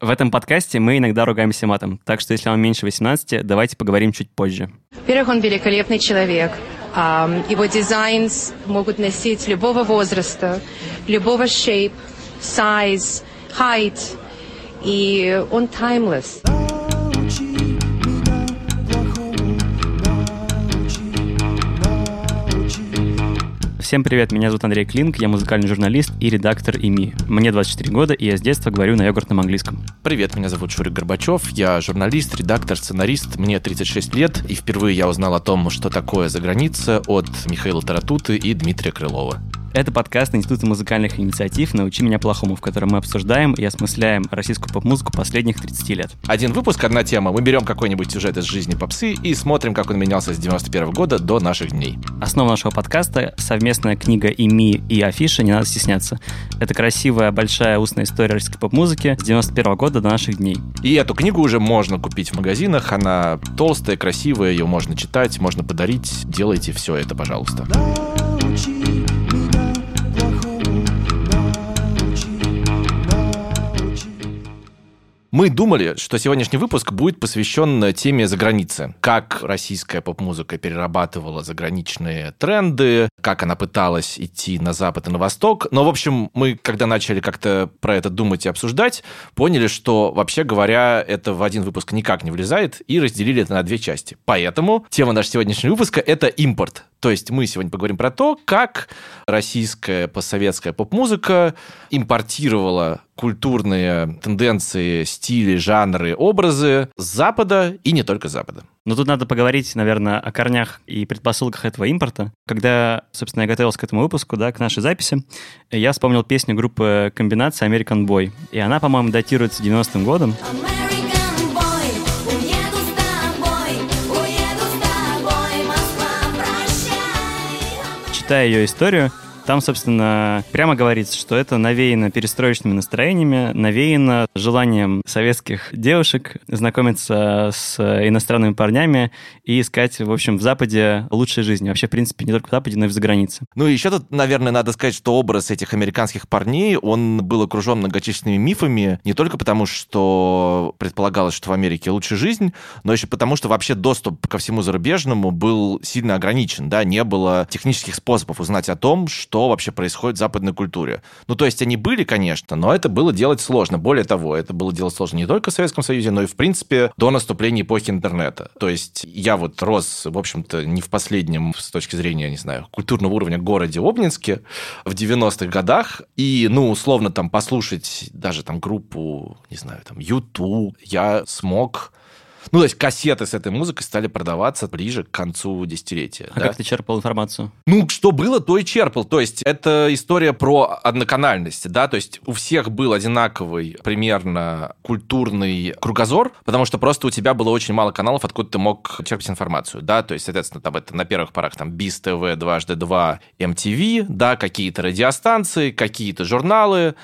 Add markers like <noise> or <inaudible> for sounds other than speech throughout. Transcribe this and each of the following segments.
В этом подкасте мы иногда ругаемся матом, так что если вам меньше 18, давайте поговорим чуть позже. Во-первых, он великолепный человек. Его дизайн могут носить любого возраста, любого shape, size, height, и он timeless. Всем привет, меня зовут Андрей Клинк, я музыкальный журналист и редактор ИМИ. Мне 24 года, и я с детства говорю на йогуртном английском. Привет, меня зовут Шурик Горбачев, я журналист, редактор, сценарист, мне 36 лет, и впервые я узнал о том, что такое за граница от Михаила Таратуты и Дмитрия Крылова. Это подкаст Института музыкальных инициатив «Научи меня плохому», в котором мы обсуждаем и осмысляем российскую поп-музыку последних 30 лет. Один выпуск, одна тема. Мы берем какой-нибудь сюжет из жизни попсы и смотрим, как он менялся с 91 года до наших дней. Основа нашего подкаста — совместная книга «Ими» и «Афиша», не надо стесняться. Это красивая, большая устная история российской поп-музыки с 91 года до наших дней. И эту книгу уже можно купить в магазинах. Она толстая, красивая, ее можно читать, можно подарить. Делайте все это, пожалуйста. Научи Мы думали, что сегодняшний выпуск будет посвящен теме заграницы. Как российская поп-музыка перерабатывала заграничные тренды, как она пыталась идти на запад и на восток. Но, в общем, мы, когда начали как-то про это думать и обсуждать, поняли, что, вообще говоря, это в один выпуск никак не влезает, и разделили это на две части. Поэтому тема нашего сегодняшнего выпуска — это импорт. То есть мы сегодня поговорим про то, как российская постсоветская поп-музыка импортировала культурные тенденции, стили, жанры, образы с Запада и не только с Запада. Но тут надо поговорить, наверное, о корнях и предпосылках этого импорта. Когда, собственно, я готовился к этому выпуску, да, к нашей записи, я вспомнил песню группы «Комбинация» «American Boy». И она, по-моему, датируется 90-м годом. Читая ее историю, там, собственно, прямо говорится, что это навеяно перестроечными настроениями, навеяно желанием советских девушек знакомиться с иностранными парнями и искать, в общем, в Западе лучшей жизни. Вообще, в принципе, не только в Западе, но и в загранице. Ну и еще тут, наверное, надо сказать, что образ этих американских парней, он был окружен многочисленными мифами, не только потому, что предполагалось, что в Америке лучшая жизнь, но еще потому, что вообще доступ ко всему зарубежному был сильно ограничен, да, не было технических способов узнать о том, что что вообще происходит в западной культуре. Ну, то есть они были, конечно, но это было делать сложно. Более того, это было делать сложно не только в Советском Союзе, но и, в принципе, до наступления эпохи интернета. То есть я вот рос, в общем-то, не в последнем, с точки зрения, не знаю, культурного уровня городе Обнинске в 90-х годах, и, ну, условно, там, послушать даже там группу, не знаю, там, YouTube, я смог ну, то есть кассеты с этой музыкой стали продаваться ближе к концу десятилетия. А да? как ты черпал информацию? Ну, что было, то и черпал. То есть это история про одноканальность, да, то есть у всех был одинаковый примерно культурный кругозор, потому что просто у тебя было очень мало каналов, откуда ты мог черпать информацию, да, то есть, соответственно, там это на первых порах там БИС ТВ, дважды два, MTV, да, какие-то радиостанции, какие-то журналы,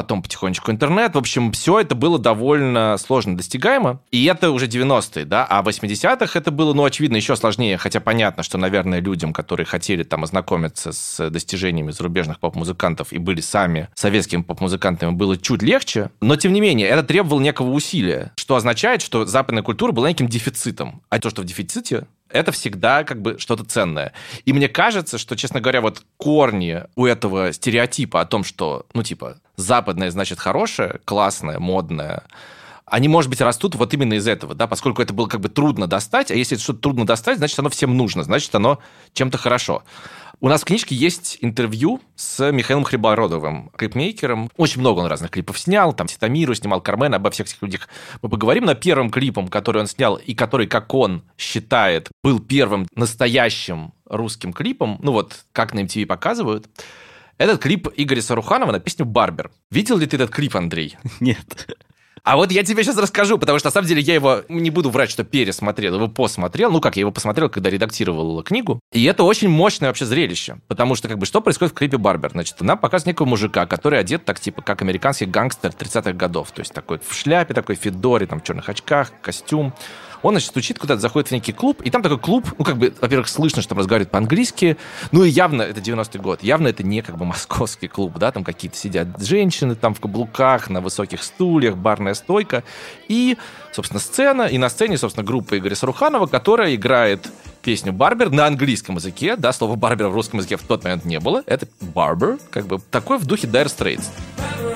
потом потихонечку интернет. В общем, все это было довольно сложно достигаемо. И это уже 90-е, да, а в 80-х это было, ну, очевидно, еще сложнее, хотя понятно, что, наверное, людям, которые хотели там ознакомиться с достижениями зарубежных поп-музыкантов и были сами советскими поп-музыкантами, было чуть легче. Но, тем не менее, это требовало некого усилия, что означает, что западная культура была неким дефицитом. А то, что в дефиците, это всегда как бы что-то ценное. И мне кажется, что, честно говоря, вот корни у этого стереотипа о том, что, ну, типа, западное значит хорошее, классное, модное, они, может быть, растут вот именно из этого, да, поскольку это было как бы трудно достать, а если это что-то трудно достать, значит, оно всем нужно, значит, оно чем-то хорошо. У нас в книжке есть интервью с Михаилом Хлебородовым, клипмейкером. Очень много он разных клипов снял, там Титамиру снимал, Кармен, обо всех этих людях мы поговорим. На первом клипом, который он снял, и который, как он считает, был первым настоящим русским клипом, ну вот, как на MTV показывают, этот клип Игоря Саруханова на песню «Барбер». Видел ли ты этот клип, Андрей? <laughs> Нет. А вот я тебе сейчас расскажу, потому что на самом деле я его не буду врать, что пересмотрел, его посмотрел. Ну как, я его посмотрел, когда редактировал книгу. И это очень мощное вообще зрелище. Потому что, как бы, что происходит в клипе Барбер? Значит, нам показывает некого мужика, который одет так, типа, как американский гангстер 30-х годов. То есть такой в шляпе, такой в федоре, там, в черных очках, костюм. Он, значит, стучит куда-то, заходит в некий клуб, и там такой клуб, ну, как бы, во-первых, слышно, что разговаривает по-английски, ну, и явно это 90-й год, явно это не, как бы, московский клуб, да, там какие-то сидят женщины там в каблуках, на высоких стульях, барная стойка. И, собственно, сцена, и на сцене, собственно, группа Игоря Саруханова, которая играет песню «Барбер» на английском языке, да, слова «барбер» в русском языке в тот момент не было, это «барбер», как бы такой в духе Dire Straits.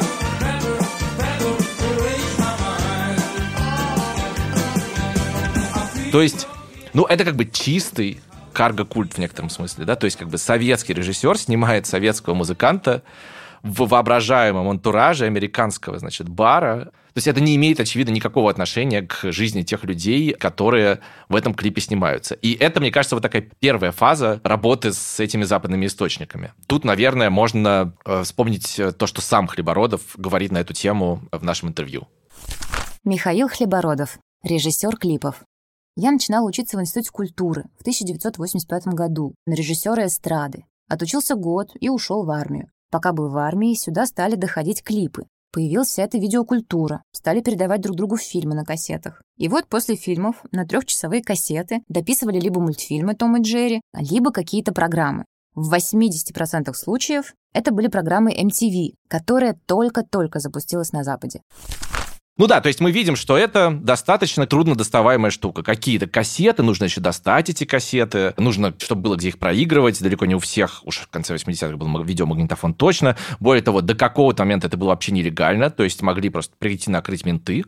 То есть, ну, это как бы чистый карго-культ в некотором смысле, да, то есть как бы советский режиссер снимает советского музыканта в воображаемом антураже американского, значит, бара. То есть это не имеет, очевидно, никакого отношения к жизни тех людей, которые в этом клипе снимаются. И это, мне кажется, вот такая первая фаза работы с этими западными источниками. Тут, наверное, можно э, вспомнить то, что сам Хлебородов говорит на эту тему в нашем интервью. Михаил Хлебородов, режиссер клипов. Я начинала учиться в Институте культуры в 1985 году на режиссера эстрады. Отучился год и ушел в армию. Пока был в армии, сюда стали доходить клипы. Появилась вся эта видеокультура. Стали передавать друг другу фильмы на кассетах. И вот после фильмов на трехчасовые кассеты дописывали либо мультфильмы Том и Джерри, либо какие-то программы. В 80% случаев это были программы MTV, которая только-только запустилась на Западе. Ну да, то есть мы видим, что это достаточно трудно доставаемая штука. Какие-то кассеты, нужно еще достать эти кассеты, нужно, чтобы было где их проигрывать. Далеко не у всех, уж в конце 80-х был видеомагнитофон точно. Более того, до какого-то момента это было вообще нелегально, то есть могли просто прийти накрыть менты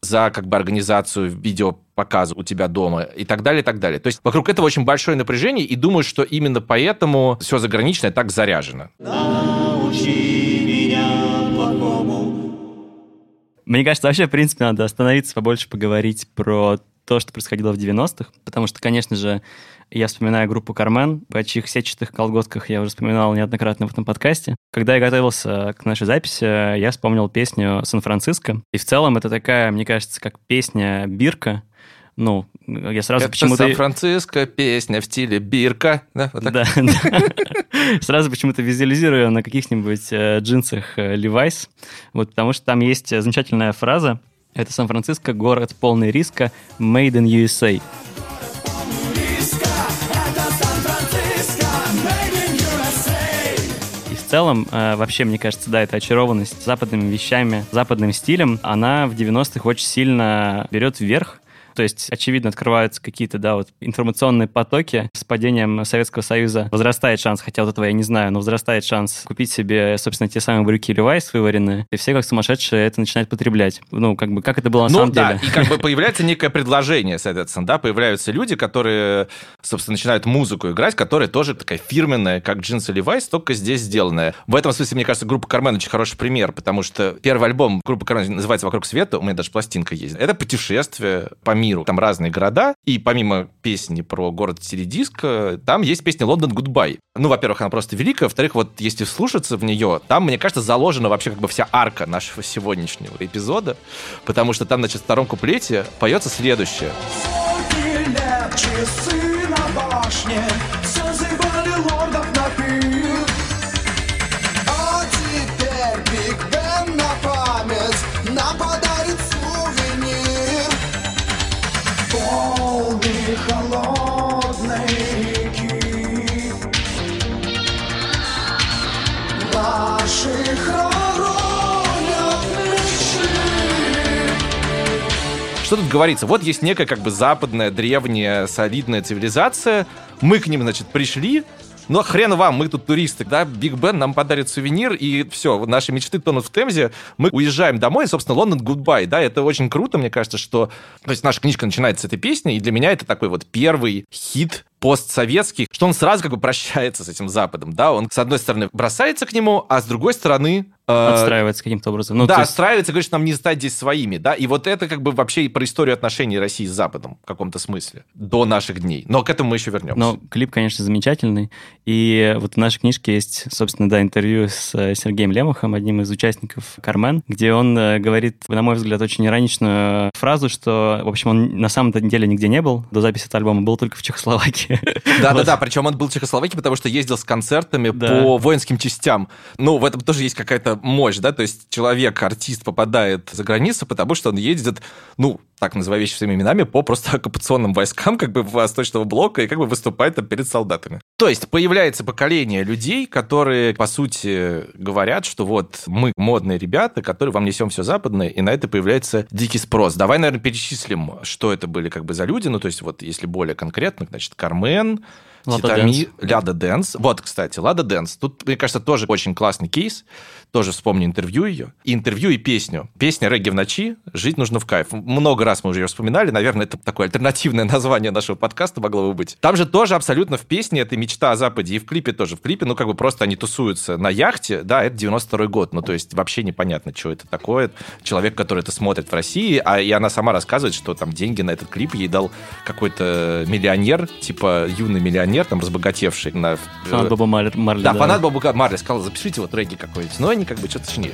за как бы организацию видео показа у тебя дома и так далее, и так далее. То есть вокруг этого очень большое напряжение, и думаю, что именно поэтому все заграничное так заряжено. Научи мне кажется, вообще, в принципе, надо остановиться, побольше поговорить про то, что происходило в 90-х, потому что, конечно же, я вспоминаю группу «Кармен», по чьих сетчатых колготках я уже вспоминал неоднократно в этом подкасте. Когда я готовился к нашей записи, я вспомнил песню «Сан-Франциско», и в целом это такая, мне кажется, как песня «Бирка», ну, я сразу Это почему-то... Сан-Франциско, песня в стиле бирка. Да, вот <laughs> да, Сразу почему-то визуализирую на каких-нибудь э, джинсах э, Levi's, вот, потому что там есть замечательная фраза. Это Сан-Франциско, город полный риска, made in USA. в целом, э, вообще, мне кажется, да, эта очарованность западными вещами, западным стилем, она в 90-х очень сильно берет вверх. То есть, очевидно, открываются какие-то, да, вот информационные потоки. С падением Советского Союза возрастает шанс, хотя вот этого я не знаю, но возрастает шанс купить себе, собственно, те самые брюки Levi's вываренные, и все как сумасшедшие это начинают потреблять. Ну, как бы, как это было на ну, самом да, деле. и как бы <laughs> появляется некое предложение, соответственно, да, появляются люди, которые, собственно, начинают музыку играть, которая тоже такая фирменная, как джинсы Levi's, только здесь сделанная. В этом смысле, мне кажется, группа Кармен очень хороший пример, потому что первый альбом группы Кармен называется «Вокруг света», у меня даже пластинка есть. Это путешествие по миру миру. Там разные города, и помимо песни про город Сиридиск, там есть песня «London Goodbye». Ну, во-первых, она просто великая, во-вторых, вот если вслушаться в нее, там, мне кажется, заложена вообще как бы вся арка нашего сегодняшнего эпизода, потому что там, значит, в втором куплете поется следующее. Часы на башне, Что тут говорится? Вот есть некая как бы западная, древняя, солидная цивилизация. Мы к ним, значит, пришли, но хрен вам, мы тут туристы, да, Биг Бен нам подарит сувенир, и все, наши мечты тонут в Темзе, мы уезжаем домой, и, собственно, London goodbye, да, это очень круто, мне кажется, что... То есть наша книжка начинается с этой песни, и для меня это такой вот первый хит постсоветский, что он сразу как бы прощается с этим Западом, да, он, с одной стороны, бросается к нему, а с другой стороны Э, отстраивается каким-то образом. Ну, да, есть... отстраивается, говорит, что нам не стать здесь своими, да, и вот это как бы вообще и про историю отношений России с Западом в каком-то смысле до наших дней. Но к этому мы еще вернемся. Но клип, конечно, замечательный, и вот в нашей книжке есть, собственно, да, интервью с э, Сергеем Лемухом, одним из участников «Кармен», где он э, говорит, на мой взгляд, очень ироничную фразу, что, в общем, он на самом деле нигде не был до записи этого альбома, был только в Чехословакии. Да-да-да, причем он был в Чехословакии, потому что ездил с концертами по воинским частям. Ну, в этом тоже есть какая-то мощь, да, то есть человек, артист попадает за границу, потому что он ездит, ну, так называя вещи своими именами, по просто <laughs> оккупационным войскам как бы Восточного блока и как бы выступает там перед солдатами. То есть появляется поколение людей, которые, по сути, говорят, что вот мы модные ребята, которые вам несем все западное, и на это появляется дикий спрос. Давай, наверное, перечислим, что это были как бы за люди. Ну, то есть вот если более конкретно, значит, Кармен, Титами, Ляда Дэнс. Вот, кстати, Лада Дэнс. Тут, мне кажется, тоже очень классный кейс. Тоже вспомню интервью ее. И интервью, и песню. Песня «Регги в ночи», «Жить нужно в кайф». Много раз мы уже ее вспоминали. Наверное, это такое альтернативное <laughs> название нашего подкаста могло бы быть. Там же тоже абсолютно в песне это мечта о Западе. И в клипе тоже. В клипе, ну, как бы просто они тусуются на яхте. Да, это 92 год. Ну, то есть вообще непонятно, что это такое. Человек, который это смотрит в России, а и она сама рассказывает, что там деньги на этот клип ей дал какой-то миллионер, типа юный миллионер, там, разбогатевший на... Фанат Боба Марли. Да, да, фанат Боба Марли сказал, запишите вот регги какой-нибудь. Но они как бы что-то точнее.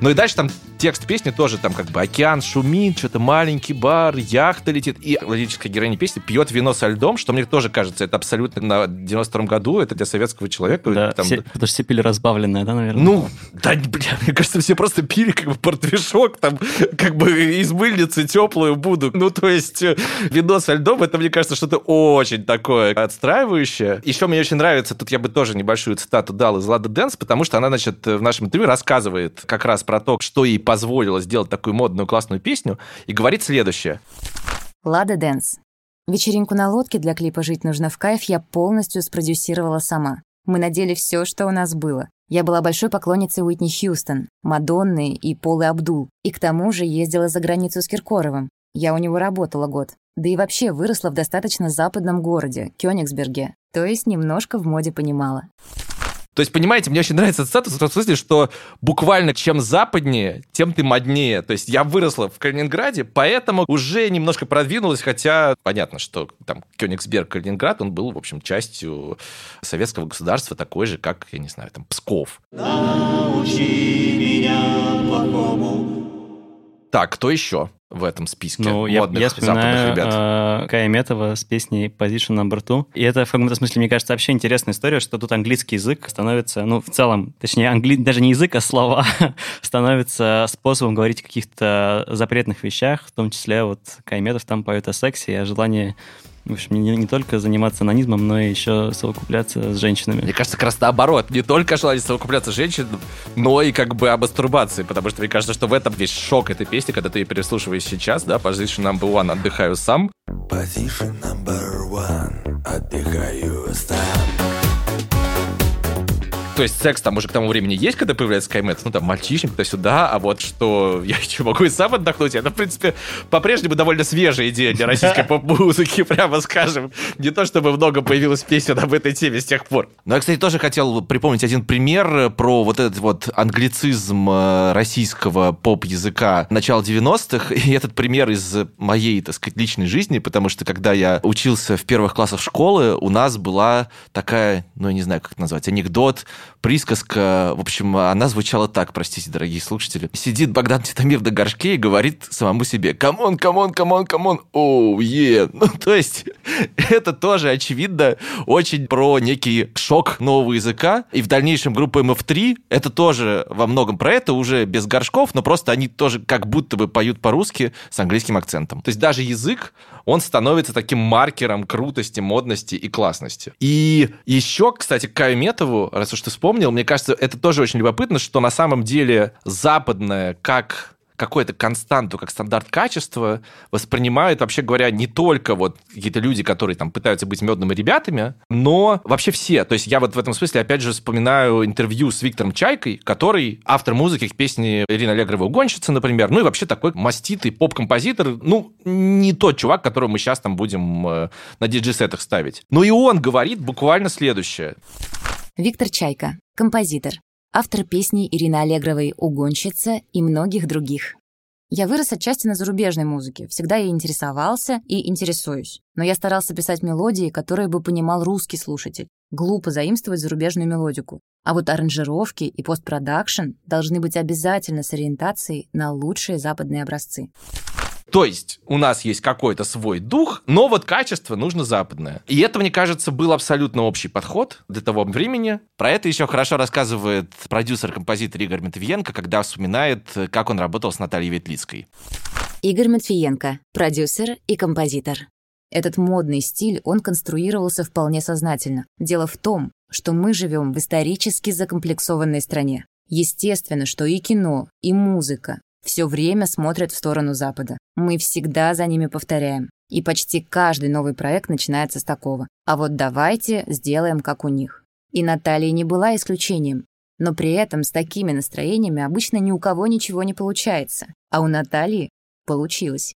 Ну и дальше там текст песни тоже там как бы океан шумит, что-то маленький бар, яхта летит. И лирическая героиня песни пьет вино со льдом, что мне тоже кажется, это абсолютно на 92-м году, это для советского человека. Да, там, все, потому что все пили разбавленное, да, наверное? Ну, да, бля, мне кажется, все просто пили как бы портвишок, там, как бы из мыльницы теплую буду. Ну, то есть э, вино со льдом, это, мне кажется, что-то очень такое отстраивающее. Еще мне очень нравится, тут я бы тоже небольшую цитату дал из Лада Дэнс, потому что она, значит, в нашем интервью рассказывает как раз про то, что ей позволила сделать такую модную классную песню, и говорит следующее. Лада Дэнс. Вечеринку на лодке для клипа «Жить нужно в кайф» я полностью спродюсировала сама. Мы надели все, что у нас было. Я была большой поклонницей Уитни Хьюстон, Мадонны и Полы Абдул. И к тому же ездила за границу с Киркоровым. Я у него работала год. Да и вообще выросла в достаточно западном городе, Кёнигсберге. То есть немножко в моде понимала. То есть, понимаете, мне очень нравится статус в том смысле, что буквально чем западнее, тем ты моднее. То есть я выросла в Калининграде, поэтому уже немножко продвинулась, хотя понятно, что там Кёнигсберг, Калининград, он был, в общем, частью советского государства, такой же, как, я не знаю, там, Псков. Научи меня плохому. Так, кто еще? в этом списке ну, модных я, я вспоминаю ребят. Э, Кая с песней Position Number Two. И это в каком-то смысле, мне кажется, вообще интересная история, что тут английский язык становится, ну, в целом, точнее, англи... даже не язык, а слова <laughs> становится способом говорить о каких-то запретных вещах, в том числе вот Кая Метов там поет о сексе и о желании в общем, не, не только заниматься анонизмом, но и еще совокупляться с женщинами. Мне кажется, как раз наоборот. Не только желание совокупляться с женщинами, но и как бы об мастурбации. Потому что мне кажется, что в этом весь шок этой песни, когда ты ее переслушиваешь сейчас, да, Position Number One, отдыхаю сам. Position Number One, отдыхаю сам то есть секс там уже к тому времени есть, когда появляется Скаймет, ну там мальчишник туда-сюда, а вот что я <laughs> еще могу и сам отдохнуть, это, в принципе, по-прежнему довольно свежая идея для российской <laughs> поп-музыки, прямо скажем. Не то, чтобы много появилось песен об этой теме с тех пор. Но я, кстати, тоже хотел припомнить один пример про вот этот вот англицизм э, российского поп-языка начала 90-х, <laughs> и этот пример из моей, так сказать, личной жизни, потому что когда я учился в первых классах школы, у нас была такая, ну, я не знаю, как это назвать, анекдот присказка, в общем, она звучала так, простите, дорогие слушатели. Сидит Богдан Титомир на горшке и говорит самому себе «Камон, камон, камон, камон, оу, е». Ну, то есть, <laughs> это тоже, очевидно, очень про некий шок нового языка. И в дальнейшем группа MF3 это тоже во многом про это, уже без горшков, но просто они тоже как будто бы поют по-русски с английским акцентом. То есть даже язык, он становится таким маркером крутости, модности и классности. И еще, кстати, к Каю Метову, раз уж ты вспомнил, мне кажется, это тоже очень любопытно, что на самом деле западное, как какую-то константу, как стандарт качества воспринимают, вообще говоря, не только вот какие-то люди, которые там пытаются быть медными ребятами, но вообще все. То есть я вот в этом смысле, опять же, вспоминаю интервью с Виктором Чайкой, который автор музыки к песне Ирины Аллегровой «Угонщица», например, ну и вообще такой маститый поп-композитор, ну, не тот чувак, которого мы сейчас там будем э, на диджей-сетах ставить. Но и он говорит буквально следующее. Виктор Чайка, композитор, автор песней Ирины Аллегровой «Угонщица» и многих других. Я вырос отчасти на зарубежной музыке, всегда ей интересовался и интересуюсь. Но я старался писать мелодии, которые бы понимал русский слушатель. Глупо заимствовать зарубежную мелодику. А вот аранжировки и постпродакшн должны быть обязательно с ориентацией на лучшие западные образцы. То есть у нас есть какой-то свой дух, но вот качество нужно западное. И это, мне кажется, был абсолютно общий подход для того времени. Про это еще хорошо рассказывает продюсер-композитор Игорь Матвиенко, когда вспоминает, как он работал с Натальей Ветлицкой. Игорь Матвиенко, продюсер и композитор. Этот модный стиль он конструировался вполне сознательно. Дело в том, что мы живем в исторически закомплексованной стране. Естественно, что и кино, и музыка все время смотрят в сторону Запада. Мы всегда за ними повторяем. И почти каждый новый проект начинается с такого. А вот давайте сделаем как у них. И Наталья не была исключением. Но при этом с такими настроениями обычно ни у кого ничего не получается. А у Натальи получилось.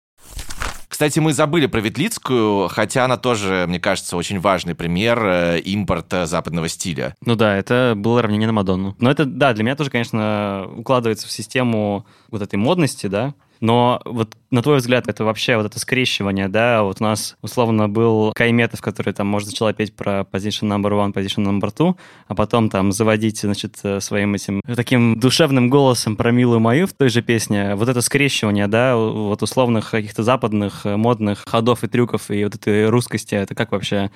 Кстати, мы забыли про Ветлицкую, хотя она тоже, мне кажется, очень важный пример э, импорта западного стиля. Ну да, это было равнение на Мадонну. Но это, да, для меня тоже, конечно, укладывается в систему вот этой модности, да, но вот на твой взгляд, это вообще вот это скрещивание, да, вот у нас условно был Кайметов, который там, может, начала петь про position number one, position number two, а потом там заводить, значит, э, своим этим таким душевным голосом про милую мою в той же песне. Вот это скрещивание, да, вот условных каких-то западных э, модных ходов и трюков и вот этой русскости, это как вообще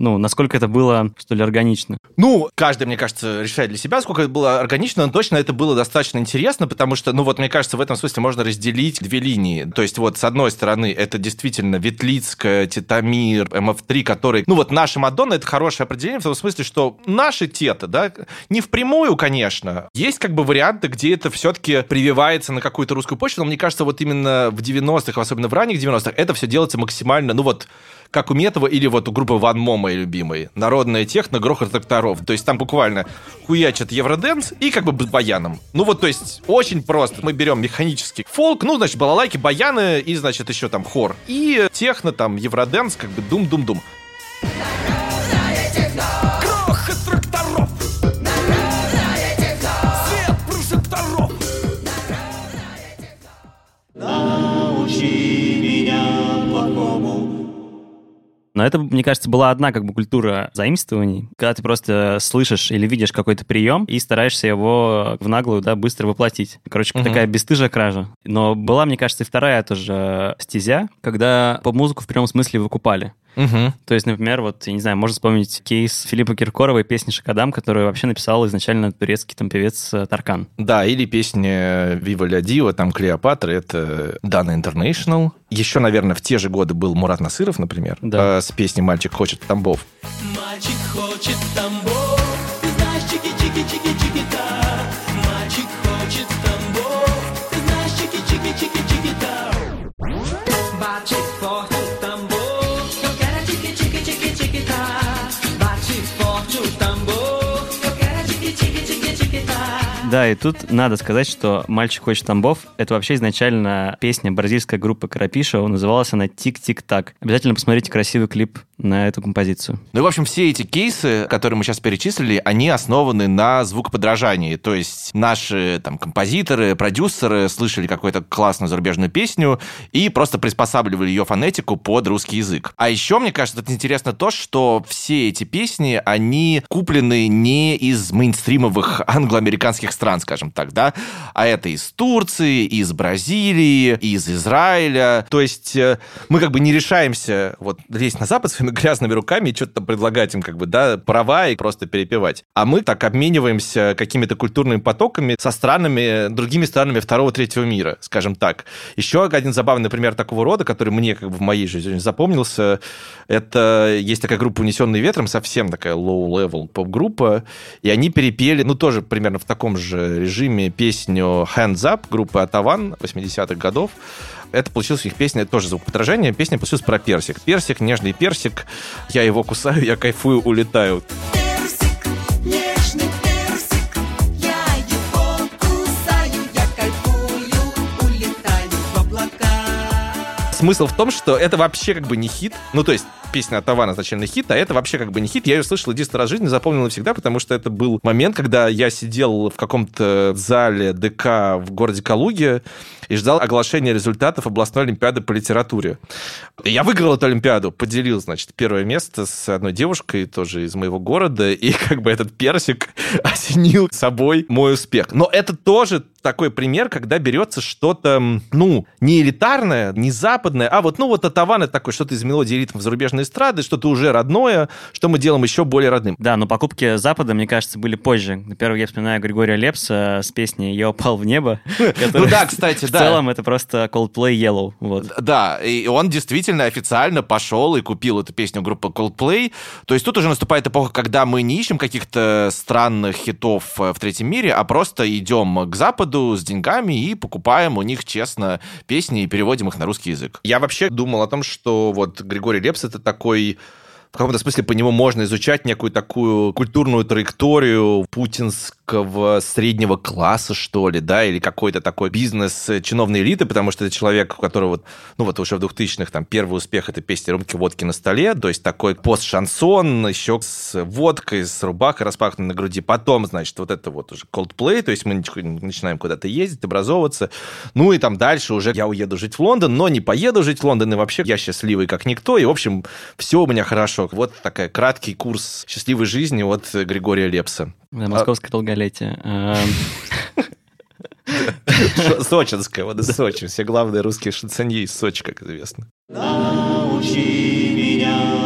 ну, насколько это было, что ли, органично? Ну, каждый, мне кажется, решает для себя, сколько это было органично, но точно это было достаточно интересно, потому что, ну, вот, мне кажется, в этом смысле можно разделить две линии. То есть, вот, с одной стороны, это действительно Ветлицкая, Титамир, МФ3, который, ну, вот, наши Мадонны, это хорошее определение в том смысле, что наши тета, да, не впрямую, конечно, есть как бы варианты, где это все-таки прививается на какую-то русскую почву, но мне кажется, вот именно в 90-х, особенно в ранних 90-х, это все делается максимально, ну, вот, как у Метова или вот у группы Ван Мо, моей любимой. Народная техно, грохот тракторов. То есть там буквально хуячат евроденс и как бы с баяном. Ну вот, то есть очень просто. Мы берем механический фолк, ну, значит, балалайки, баяны и, значит, еще там хор. И техно, там, евроденс, как бы дум-дум-дум. Но это, мне кажется, была одна как бы культура заимствований, когда ты просто слышишь или видишь какой-то прием и стараешься его в наглую, да, быстро воплотить. Короче, угу. такая бесстыжая кража. Но была, мне кажется, и вторая тоже стезя, когда поп-музыку в прямом смысле выкупали. Угу. То есть, например, вот, я не знаю, можно вспомнить кейс Филиппа Киркорова и песни «Шакадам», которую вообще написал изначально турецкий там певец э, Таркан. Да, или песня «Вива ля Дива», там «Клеопатра», это Дана International. Еще, наверное, в те же годы был Мурат Насыров, например, да. Э, с песней «Мальчик хочет Тамбов». Мальчик хочет Тамбов, Да, и тут надо сказать, что «Мальчик хочет Тамбов» — это вообще изначально песня бразильской группы Карапиша, называлась она «Тик-тик-так». Обязательно посмотрите красивый клип на эту композицию. Ну и, в общем, все эти кейсы, которые мы сейчас перечислили, они основаны на звукоподражании. То есть наши там композиторы, продюсеры слышали какую-то классную зарубежную песню и просто приспосабливали ее фонетику под русский язык. А еще, мне кажется, это интересно то, что все эти песни, они куплены не из мейнстримовых англоамериканских стран, скажем так, да, а это из Турции, из Бразилии, из Израиля. То есть э, мы как бы не решаемся вот лезть на Запад своими <laughs> грязными руками и что-то предлагать им как бы, да, права и просто перепевать. А мы так обмениваемся какими-то культурными потоками со странами, другими странами второго, третьего мира, скажем так. Еще один забавный пример такого рода, который мне как бы в моей жизни запомнился, это есть такая группа «Унесенные ветром», совсем такая low-level поп-группа, и они перепели, ну, тоже примерно в таком же же режиме песню Hands Up группы Атаван 80-х годов. Это получилась их песня, тоже звукоподражение. Песня получилась про персик. Персик, нежный персик. Я его кусаю, я кайфую, улетаю. смысл в том, что это вообще как бы не хит. Ну, то есть песня от Тавана изначально хит, а это вообще как бы не хит. Я ее слышал единственный раз в жизни, запомнил навсегда, потому что это был момент, когда я сидел в каком-то зале ДК в городе Калуге и ждал оглашения результатов областной олимпиады по литературе. Я выиграл эту олимпиаду, поделил, значит, первое место с одной девушкой, тоже из моего города, и <laughs> как бы этот персик <laughs> осенил собой мой успех. Но это тоже такой пример, когда берется что-то, ну, не элитарное, не западное, а вот, ну, вот Атаван это такое что-то из мелодии ритмов зарубежной эстрады, что-то уже родное, что мы делаем еще более родным. Да, но покупки Запада, мне кажется, были позже. Например, я вспоминаю Григория Лепса с песней «Я упал в небо». <laughs> Ну да, кстати, да. В целом это просто Coldplay Yellow. Вот. Да, и он действительно официально пошел и купил эту песню группы Coldplay. То есть тут уже наступает эпоха, когда мы не ищем каких-то странных хитов э, в третьем мире, а просто идем к Западу с деньгами и покупаем у них честно песни и переводим их на русский язык. Я вообще думал о том, что вот Григорий Лепс это такой в каком-то смысле по нему можно изучать некую такую культурную траекторию путинского среднего класса, что ли, да, или какой-то такой бизнес чиновной элиты, потому что это человек, у которого, ну вот уже в 2000-х, там, первый успех — это песня «Рюмки водки на столе», то есть такой пост-шансон, еще с водкой, с рубахой распахнутой на груди. Потом, значит, вот это вот уже Coldplay, то есть мы начинаем куда-то ездить, образовываться. Ну и там дальше уже я уеду жить в Лондон, но не поеду жить в Лондон, и вообще я счастливый как никто, и, в общем, все у меня хорошо. Вот такой краткий курс счастливой жизни от Григория Лепса. Да, московское долголетие. Эм. Сочинское, вот из Сочи. Все главные русские шансонье из Сочи, как известно. Научи меня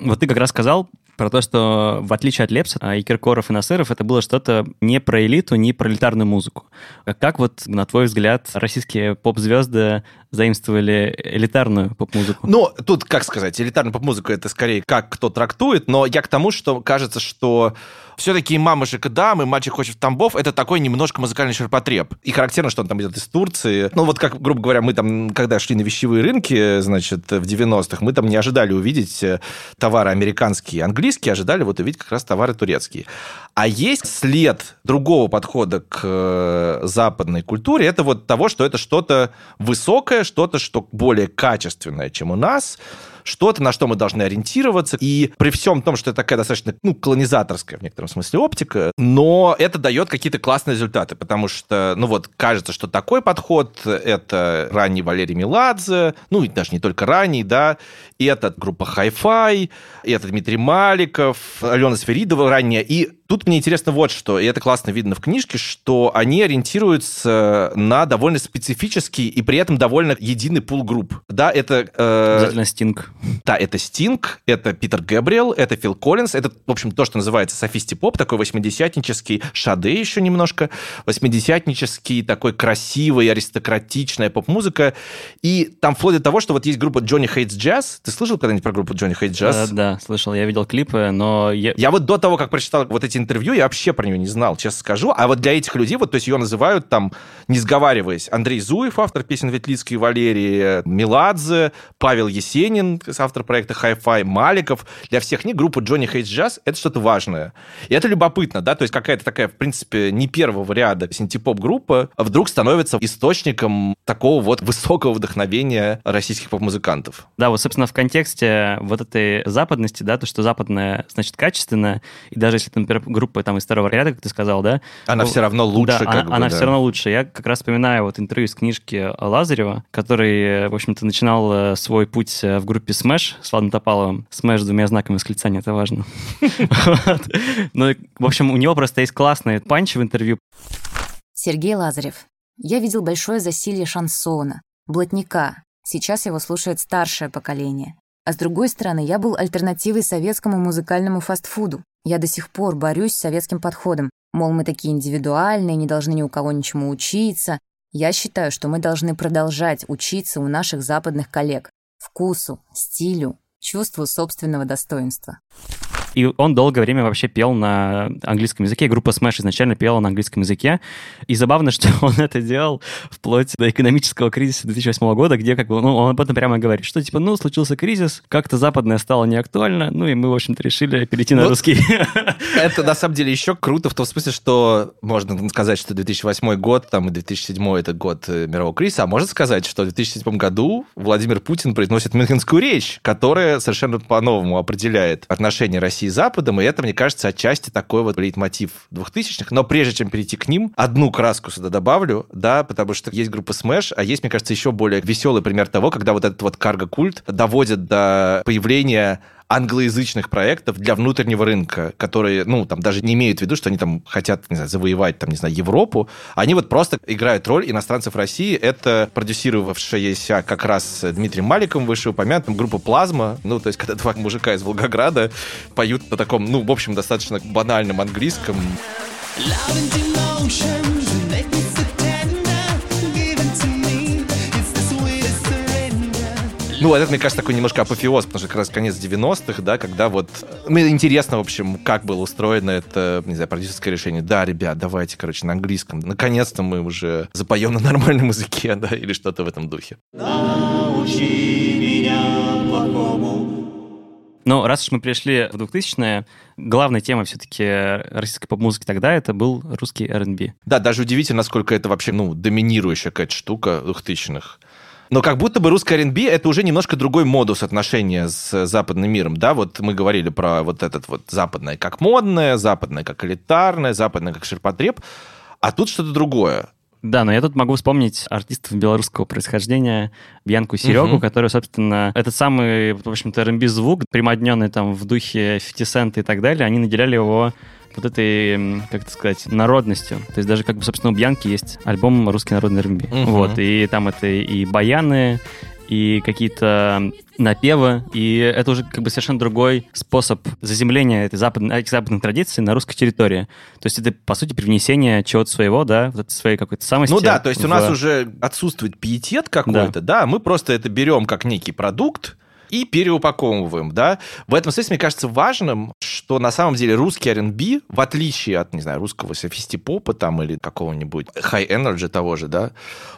Вот ты как раз сказал про то, что в отличие от Лепса а, и Киркоров и Насыров, это было что-то не про элиту, не про элитарную музыку. Как вот, на твой взгляд, российские поп-звезды заимствовали элитарную поп-музыку? Ну, тут, как сказать, элитарную поп-музыку это скорее как кто трактует, но я к тому, что кажется, что все-таки «Мамушек и дамы», «Мальчик хочет в Тамбов» — это такой немножко музыкальный ширпотреб. И характерно, что он там идет из Турции. Ну, вот как, грубо говоря, мы там, когда шли на вещевые рынки, значит, в 90-х, мы там не ожидали увидеть э, товары американские, английские, ожидали вот увидеть как раз товары турецкие. А есть след другого подхода к э, западной культуре, это вот того, что это что-то высокое, что-то, что более качественное, чем у нас, что-то, на что мы должны ориентироваться. И при всем том, что это такая достаточно, ну, колонизаторская в некотором смысле оптика, но это дает какие-то классные результаты, потому что, ну вот, кажется, что такой подход — это ранний Валерий Меладзе, ну, и даже не только ранний, да, и это группа Hi-Fi, и это Дмитрий Маликов, Алена Сферидова ранняя, и Тут мне интересно вот что, и это классно видно в книжке, что они ориентируются на довольно специфический и при этом довольно единый пул групп. Да, это... Э, Обязательно Стинг. Да, это Стинг, это Питер Гэбриэл, это Фил Коллинз, это, в общем, то, что называется софисти-поп, такой восьмидесятнический, Шаде еще немножко, восьмидесятнический, такой красивый, аристократичная поп-музыка. И там вплоть до того, что вот есть группа Johnny Hates Jazz. Ты слышал когда-нибудь про группу Johnny Hates Jazz? Да, да, слышал, я видел клипы, но... Я, я вот до того, как прочитал вот эти интервью, я вообще про нее не знал, честно скажу. А вот для этих людей, вот, то есть ее называют там, не сговариваясь, Андрей Зуев, автор песен Ветлицкой и Валерии, Меладзе, Павел Есенин, автор проекта Hi-Fi, Маликов. Для всех них группа Johnny Hates Jazz — это что-то важное. И это любопытно, да, то есть какая-то такая, в принципе, не первого ряда синтепоп-группа вдруг становится источником такого вот <laughs> высокого вдохновения российских поп-музыкантов. Да, вот, собственно, в контексте вот этой западности, да, то, что западное, значит, качественное, и даже если, например, группа там из второго ряда, как ты сказал, да? Она ну, все равно лучше, да, как она, бы, она да. все равно лучше. Я как раз вспоминаю вот интервью из книжки Лазарева, который, в общем-то, начинал э, свой путь э, в группе Smash с Владом Топаловым. Smash с двумя знаками восклицания, это важно. <laughs> Ну, в общем, у него просто есть классный панч в интервью. Сергей Лазарев. Я видел большое засилье шансона, блатника. Сейчас его слушает старшее поколение. А с другой стороны, я был альтернативой советскому музыкальному фастфуду. Я до сих пор борюсь с советским подходом. Мол, мы такие индивидуальные, не должны ни у кого ничему учиться. Я считаю, что мы должны продолжать учиться у наших западных коллег. Вкусу, стилю, чувству собственного достоинства. И он долгое время вообще пел на английском языке. Группа Smash изначально пела на английском языке. И забавно, <laughs> что он это делал вплоть до экономического кризиса 2008 года, где как бы, ну, он об этом прямо говорит, что типа, ну, случился кризис, как-то западное стало неактуально, ну, и мы, в общем-то, решили перейти на вот русский. <laughs> Это, на самом деле, еще круто в том смысле, что можно сказать, что 2008 год, там, и 2007 это год э, мирового кризиса, а можно сказать, что в 2007 году Владимир Путин произносит Мюнхенскую речь, которая совершенно по-новому определяет отношения России России и Западом, и это, мне кажется, отчасти такой вот лейтмотив двухтысячных. Но прежде чем перейти к ним, одну краску сюда добавлю, да, потому что есть группа Smash, а есть, мне кажется, еще более веселый пример того, когда вот этот вот карго-культ доводит до появления англоязычных проектов для внутреннего рынка, которые, ну, там даже не имеют в виду, что они там хотят, не знаю, завоевать, там, не знаю, Европу. Они вот просто играют роль иностранцев России. Это продюсировавшаяся как раз Дмитрием Маликом, вышеупомянутым, группа «Плазма». Ну, то есть, когда два мужика из Волгограда поют на таком, ну, в общем, достаточно банальном английском. Love and emotions Ну, это, мне кажется, такой немножко апофеоз, потому что как раз конец 90-х, да, когда вот... Мне интересно, в общем, как было устроено это, не знаю, продюсерское решение. Да, ребят, давайте, короче, на английском. Наконец-то мы уже запоем на нормальном языке, <laughs> да, или что-то в этом духе. Научи меня плохому. Ну, раз уж мы пришли в 2000-е, главной темой все-таки российской поп-музыки тогда это был русский R&B. Да, даже удивительно, насколько это вообще, ну, доминирующая какая-то штука 2000-х. Но как будто бы русский R&B это уже немножко другой модус отношения с западным миром, да, вот мы говорили про вот этот вот западное как модное, западное как элитарное, западное как ширпотреб, а тут что-то другое. Да, но я тут могу вспомнить артистов белорусского происхождения, Бьянку Серегу, угу. который, собственно, этот самый, в общем-то, R&B звук, примодненный там в духе 50 и так далее, они наделяли его вот этой, как это сказать, народностью. То есть даже как бы, собственно, у Бьянки есть альбом «Русский народный РМБ». Угу. Вот, и там это и баяны, и какие-то напевы, и это уже как бы совершенно другой способ заземления этой западной, этих западных традиций на русской территории. То есть это, по сути, привнесение чего-то своего, да, вот своей какой-то самости. Ну да, то есть в... у нас уже отсутствует пиетет какой-то, да. да, мы просто это берем как некий продукт, и переупаковываем, да. В этом смысле, мне кажется, важным, что на самом деле русский R&B, в отличие от, не знаю, русского софистипопа там или какого-нибудь high energy того же, да,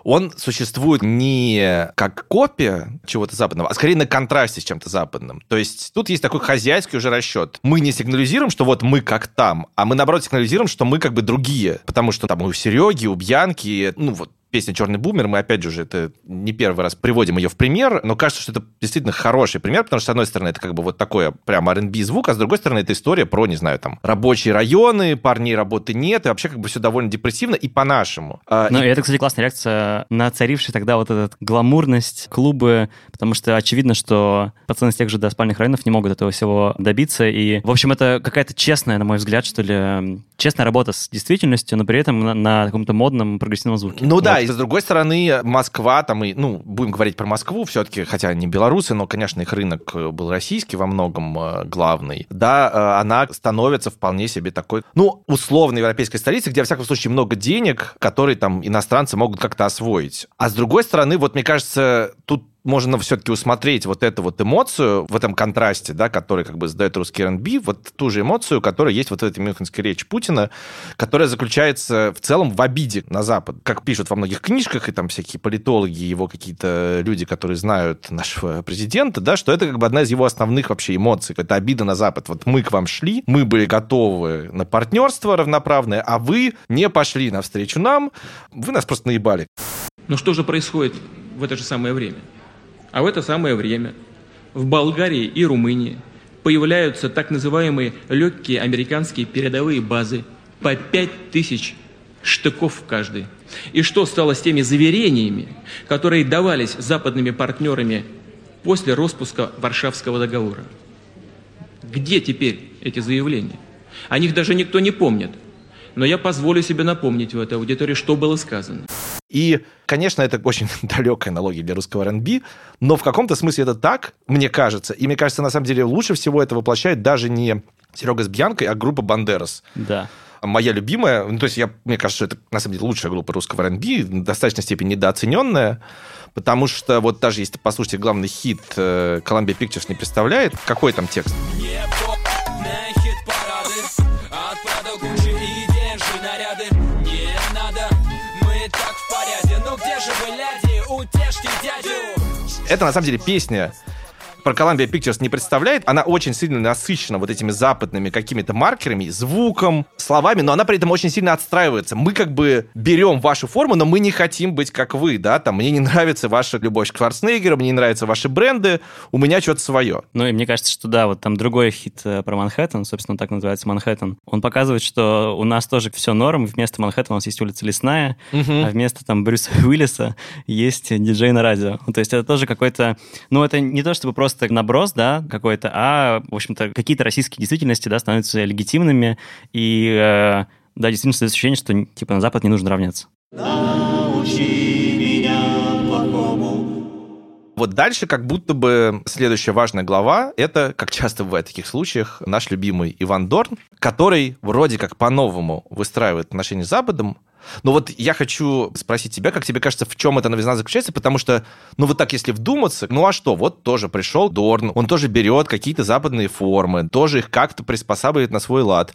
он существует не как копия чего-то западного, а скорее на контрасте с чем-то западным. То есть тут есть такой хозяйский уже расчет. Мы не сигнализируем, что вот мы как там, а мы, наоборот, сигнализируем, что мы как бы другие. Потому что там у Сереги, у Бьянки, ну вот песня «Черный бумер», мы, опять же, это не первый раз приводим ее в пример, но кажется, что это действительно хороший пример, потому что, с одной стороны, это как бы вот такое прям R&B звук, а с другой стороны, это история про, не знаю, там, рабочие районы, парней работы нет, и вообще как бы все довольно депрессивно и по-нашему. А, ну, и... это, кстати, классная реакция на царивший тогда вот этот гламурность, клубы, потому что очевидно, что пацаны с тех же доспальных районов не могут этого всего добиться, и, в общем, это какая-то честная, на мой взгляд, что ли, честная работа с действительностью, но при этом на, на каком-то модном прогрессивном звуке. Ну вот. да, и с другой стороны, Москва, там и, ну, будем говорить про Москву, все-таки, хотя они белорусы, но, конечно, их рынок э, был российский во многом э, главный, да, э, она становится вполне себе такой, ну, условной европейской столицей, где, во всяком случае, много денег, которые там иностранцы могут как-то освоить. А с другой стороны, вот, мне кажется, тут можно все-таки усмотреть вот эту вот эмоцию в этом контрасте, да, который как бы задает русский РНБ, вот ту же эмоцию, которая есть вот в этой мюнхенской речи Путина, которая заключается в целом в обиде на Запад. Как пишут во многих книжках, и там всякие политологи, его какие-то люди, которые знают нашего президента, да, что это как бы одна из его основных вообще эмоций. Это обида на Запад. Вот мы к вам шли, мы были готовы на партнерство равноправное, а вы не пошли навстречу нам, вы нас просто наебали. Но что же происходит в это же самое время? А в это самое время в Болгарии и Румынии появляются так называемые легкие американские передовые базы по 5000 штыков в каждой. И что стало с теми заверениями, которые давались западными партнерами после распуска Варшавского договора? Где теперь эти заявления? О них даже никто не помнит. Но я позволю себе напомнить в этой аудитории, что было сказано. И, конечно, это очень <laughs> далекая аналогия для русского R&B, но в каком-то смысле это так, мне кажется. И мне кажется, на самом деле, лучше всего это воплощает даже не Серега с Бьянкой, а группа Бандерас. Да моя любимая, ну, то есть я, мне кажется, что это на самом деле лучшая группа русского R&B, в достаточной степени недооцененная, потому что вот даже если послушать главный хит э, Columbia Pictures не представляет, какой там текст? Не Это на самом деле песня про Columbia Pictures не представляет, она очень сильно насыщена вот этими западными какими-то маркерами, звуком, словами, но она при этом очень сильно отстраивается. Мы как бы берем вашу форму, но мы не хотим быть как вы, да, там, мне не нравится ваша любовь к Шварценеггеру, мне не нравятся ваши бренды, у меня что-то свое. Ну и мне кажется, что да, вот там другой хит э, про Манхэттен, собственно, так называется Манхэттен, он показывает, что у нас тоже все норм, вместо Манхэттена у нас есть улица Лесная, угу. а вместо там Брюса Уиллиса есть диджей на радио. Ну, то есть это тоже какой-то, ну это не то чтобы просто просто наброс, да, какой-то, а, в общем-то, какие-то российские действительности, да, становятся легитимными, и, э, да, действительно, создается ощущение, что, типа, на Запад не нужно равняться. Вот дальше как будто бы следующая важная глава — это, как часто бывает в таких случаях, наш любимый Иван Дорн, который вроде как по-новому выстраивает отношения с Западом, но вот я хочу спросить тебя, как тебе кажется, в чем эта новизна заключается, потому что, ну вот так, если вдуматься, ну а что, вот тоже пришел Дорн, он тоже берет какие-то западные формы, тоже их как-то приспосабливает на свой лад.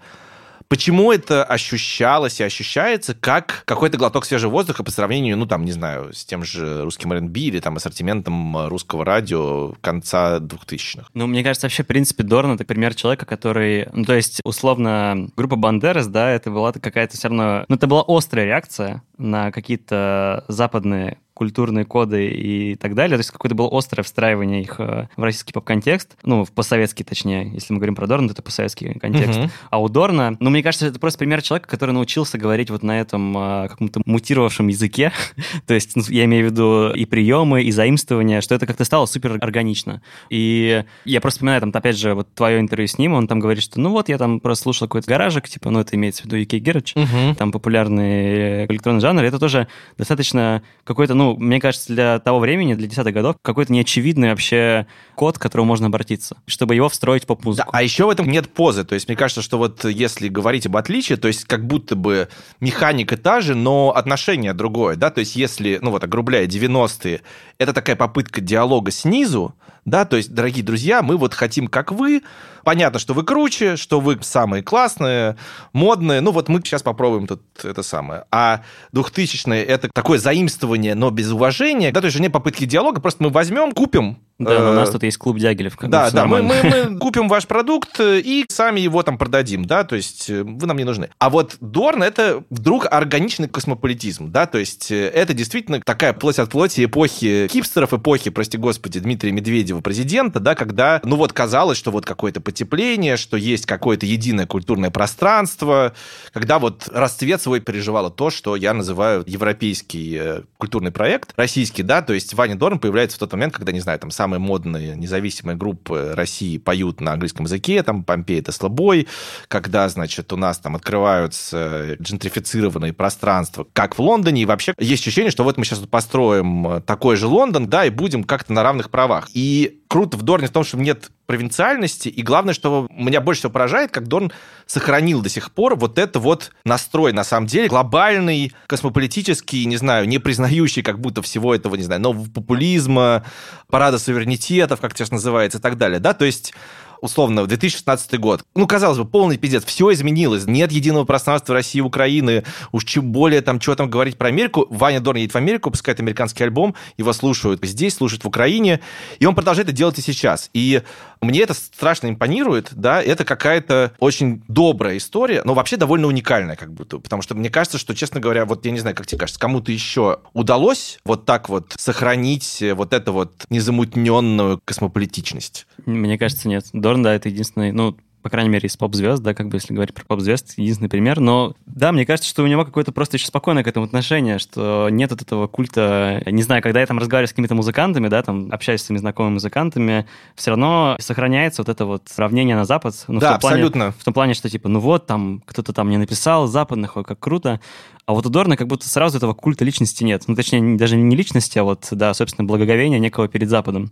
Почему это ощущалось и ощущается как какой-то глоток свежего воздуха по сравнению, ну, там, не знаю, с тем же русским R&B или там ассортиментом русского радио конца 2000-х? Ну, мне кажется, вообще, в принципе, Дорн — это пример человека, который... Ну, то есть, условно, группа Бандерас, да, это была какая-то все равно... Ну, это была острая реакция на какие-то западные культурные коды и так далее. То есть какое-то было острое встраивание их э, в российский поп-контекст, ну, в постсоветский, точнее. Если мы говорим про Дорна, то это постсоветский контекст. Uh-huh. А у Дорна, ну, мне кажется, это просто пример человека, который научился говорить вот на этом э, каком-то мутировавшем языке. <laughs> то есть ну, я имею в виду и приемы, и заимствования, что это как-то стало супер органично. И я просто вспоминаю, там, опять же, вот твое интервью с ним, он там говорит, что ну вот я там просто слушал какой-то гаражик, типа, ну, это имеется в виду UK Garage, uh-huh. там популярный электронный жанр, это тоже достаточно какой-то, ну, мне кажется, для того времени, для десятых годов, какой-то неочевидный вообще код, к которому можно обратиться, чтобы его встроить в поп-музыку. Да, а еще в этом нет позы. То есть мне кажется, что вот если говорить об отличии, то есть как будто бы механика та же, но отношение другое, да, то есть если, ну вот, огрубляя 90-е, это такая попытка диалога снизу, да, то есть, дорогие друзья, мы вот хотим, как вы, понятно, что вы круче, что вы самые классные, модные, ну вот мы сейчас попробуем тут это самое. А 2000-е это такое заимствование, но без уважения, да, то есть не попытки диалога, просто мы возьмем, купим да, но у нас э, тут есть клуб Дягилев. Как да, да, мы, мы, мы купим ваш продукт э, и сами его там продадим, да, то есть э, вы нам не нужны. А вот Дорн — это вдруг органичный космополитизм, да, то есть это действительно такая плоть от плоти эпохи хипстеров, эпохи, прости господи, Дмитрия Медведева, президента, да, когда, ну вот казалось, что вот какое-то потепление, что есть какое-то единое культурное пространство, когда вот расцвет свой переживало то, что я называю европейский культурный проект, российский, да, то есть Ваня Дорн появляется в тот момент, когда, не знаю, там сам самые модные независимые группы России поют на английском языке, там Помпей это слабой, когда, значит, у нас там открываются джентрифицированные пространства, как в Лондоне, и вообще есть ощущение, что вот мы сейчас построим такой же Лондон, да, и будем как-то на равных правах. И круто в Дорне в том, что нет провинциальности, и главное, что меня больше всего поражает, как Дорн сохранил до сих пор вот это вот настрой, на самом деле, глобальный, космополитический, не знаю, не признающий как будто всего этого, не знаю, нового популизма, парада суверенитетов, как сейчас называется, и так далее, да, то есть условно, в 2016 год. Ну, казалось бы, полный пиздец, все изменилось, нет единого пространства России и Украины, уж чем более там, что там говорить про Америку. Ваня Дорн едет в Америку, пускает американский альбом, его слушают здесь, слушают в Украине, и он продолжает это делать и сейчас. И мне это страшно импонирует, да, это какая-то очень добрая история, но вообще довольно уникальная как будто, потому что мне кажется, что, честно говоря, вот я не знаю, как тебе кажется, кому-то еще удалось вот так вот сохранить вот эту вот незамутненную космополитичность? Мне кажется, нет. Дорн, да, это единственный, ну, по крайней мере, из поп-звезд, да, как бы если говорить про поп-звезд, единственный пример. Но да, мне кажется, что у него какое-то просто еще спокойное к этому отношение, что нет от этого культа. Не знаю, когда я там разговариваю с какими-то музыкантами, да, там общаюсь с своими знакомыми музыкантами, все равно сохраняется вот это вот сравнение на Запад. Ну, да, в том абсолютно. Плане, в том плане, что типа, ну вот, там кто-то там мне написал, западных, ой, как круто. А вот у Дорна как будто сразу этого культа личности нет. Ну, точнее, даже не личности, а вот, да, собственно, благоговения некого перед Западом.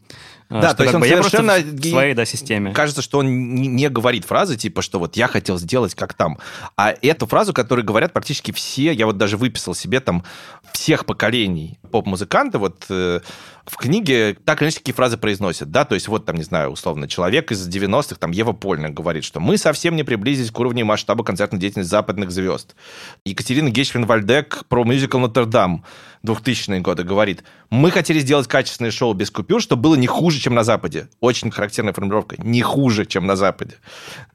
А, да, что, то есть он бы, совершенно... в своей, да, системе. Кажется, что он не, говорит фразы, типа, что вот я хотел сделать как там. А эту фразу, которую говорят практически все, я вот даже выписал себе там всех поколений поп-музыканты, вот э, в книге так или иначе такие фразы произносят, да, то есть вот там, не знаю, условно, человек из 90-х, там, Ева Польна говорит, что мы совсем не приблизились к уровню масштаба концертной деятельности западных звезд. Екатерина Гечмен-Вальдек про мюзикл «Нотр-Дам» 2000-е годы говорит, мы хотели сделать качественное шоу без купюр, чтобы было не хуже, чем на Западе. Очень характерная формулировка. Не хуже, чем на Западе.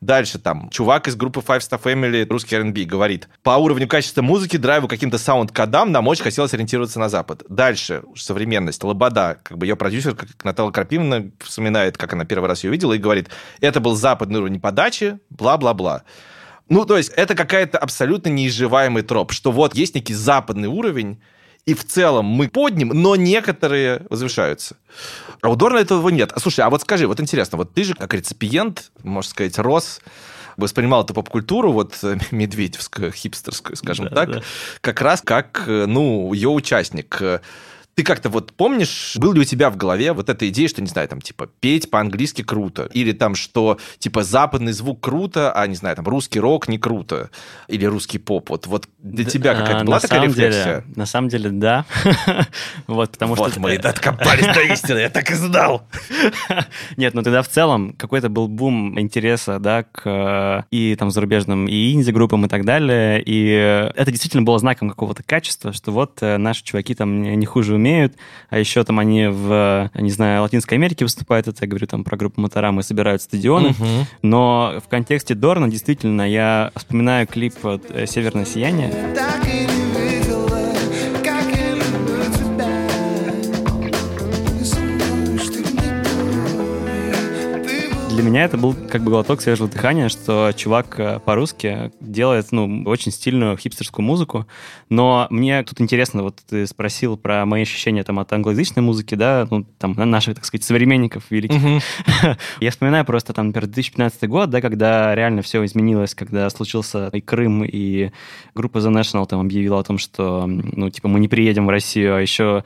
Дальше там чувак из группы Five Star Family, русский R&B, говорит, по уровню качества музыки, драйву, каким-то саунд-кодам нам очень хотелось ориентироваться на Запад. Дальше современность. Лобода, как бы ее продюсер, как Нателла Крапивина, вспоминает, как она первый раз ее видела, и говорит, это был западный уровень подачи, бла-бла-бла. Ну, то есть это какая-то абсолютно неизживаемый троп, что вот есть некий западный уровень, и в целом мы подним, но некоторые возвышаются. А у Дорна этого нет. А слушай, а вот скажи, вот интересно, вот ты же как реципиент, можно сказать, рос воспринимал эту поп-культуру, вот э, <laughs> медведевскую, хипстерскую, скажем да, так, да. как раз как, э, ну, ее участник. Ты как-то вот помнишь, был ли у тебя в голове вот эта идея, что, не знаю, там, типа, петь по-английски круто? Или там, что, типа, западный звук круто, а, не знаю, там, русский рок не круто? Или русский поп? Вот, вот для тебя какая-то а, была такая рефлексия? Деле, на самом деле, да. <laughs> вот, потому вот что... мы откопались до истины, я так и знал. <laughs> Нет, ну тогда в целом какой-то был бум интереса, да, к и там зарубежным, и инди-группам и так далее, и это действительно было знаком какого-то качества, что вот э, наши чуваки там не хуже умеют, а еще там они в, не знаю, Латинской Америке выступают, это я говорю там про группу Моторам и собирают стадионы, uh-huh. но в контексте Дорна действительно я вспоминаю клип «Северное сияние». Для меня это был как бы глоток свежего дыхания, что чувак э, по-русски делает, ну, очень стильную хипстерскую музыку, но мне тут интересно, вот ты спросил про мои ощущения там от англоязычной музыки, да, ну, там, наших, так сказать, современников великих. Uh-huh. <laughs> Я вспоминаю просто там, например, 2015 год, да, когда реально все изменилось, когда случился и Крым, и группа The National там объявила о том, что, ну, типа, мы не приедем в Россию, а еще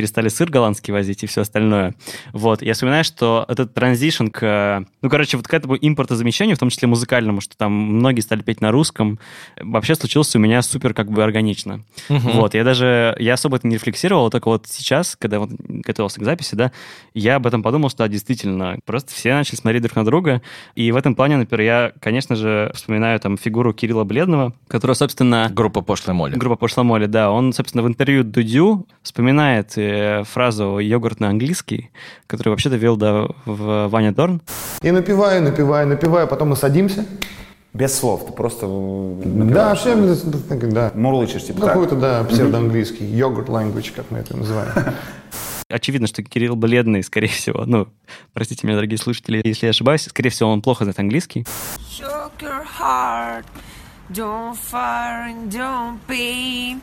перестали сыр голландский возить и все остальное. Вот, я вспоминаю, что этот транзишн к... Ну, короче, вот к этому импортозамещению, в том числе музыкальному, что там многие стали петь на русском, вообще случился у меня супер как бы органично. Угу. Вот, я даже... Я особо это не рефлексировал, только вот сейчас, когда вот готовился к записи, да, я об этом подумал, что да, действительно, просто все начали смотреть друг на друга, и в этом плане, например, я, конечно же, вспоминаю там фигуру Кирилла Бледного, которая, собственно... Группа Пошлая Молли. Группа Пошлая Молли, да. Он, собственно, в интервью Дудю вспоминает фразу «йогурт на английский», который вообще-то вел да, в Ваня Дорн. И напиваю, напиваю, напиваю, потом мы садимся. Без слов, ты просто напиваешь. Да, вообще, да. Мурлычешь, типа Какой-то, да, псевдоанглийский, йогурт language, как мы это называем. <laughs> Очевидно, что Кирилл бледный, скорее всего. Ну, простите меня, дорогие слушатели, если я ошибаюсь. Скорее всего, он плохо знает английский. Don't fire and don't pain,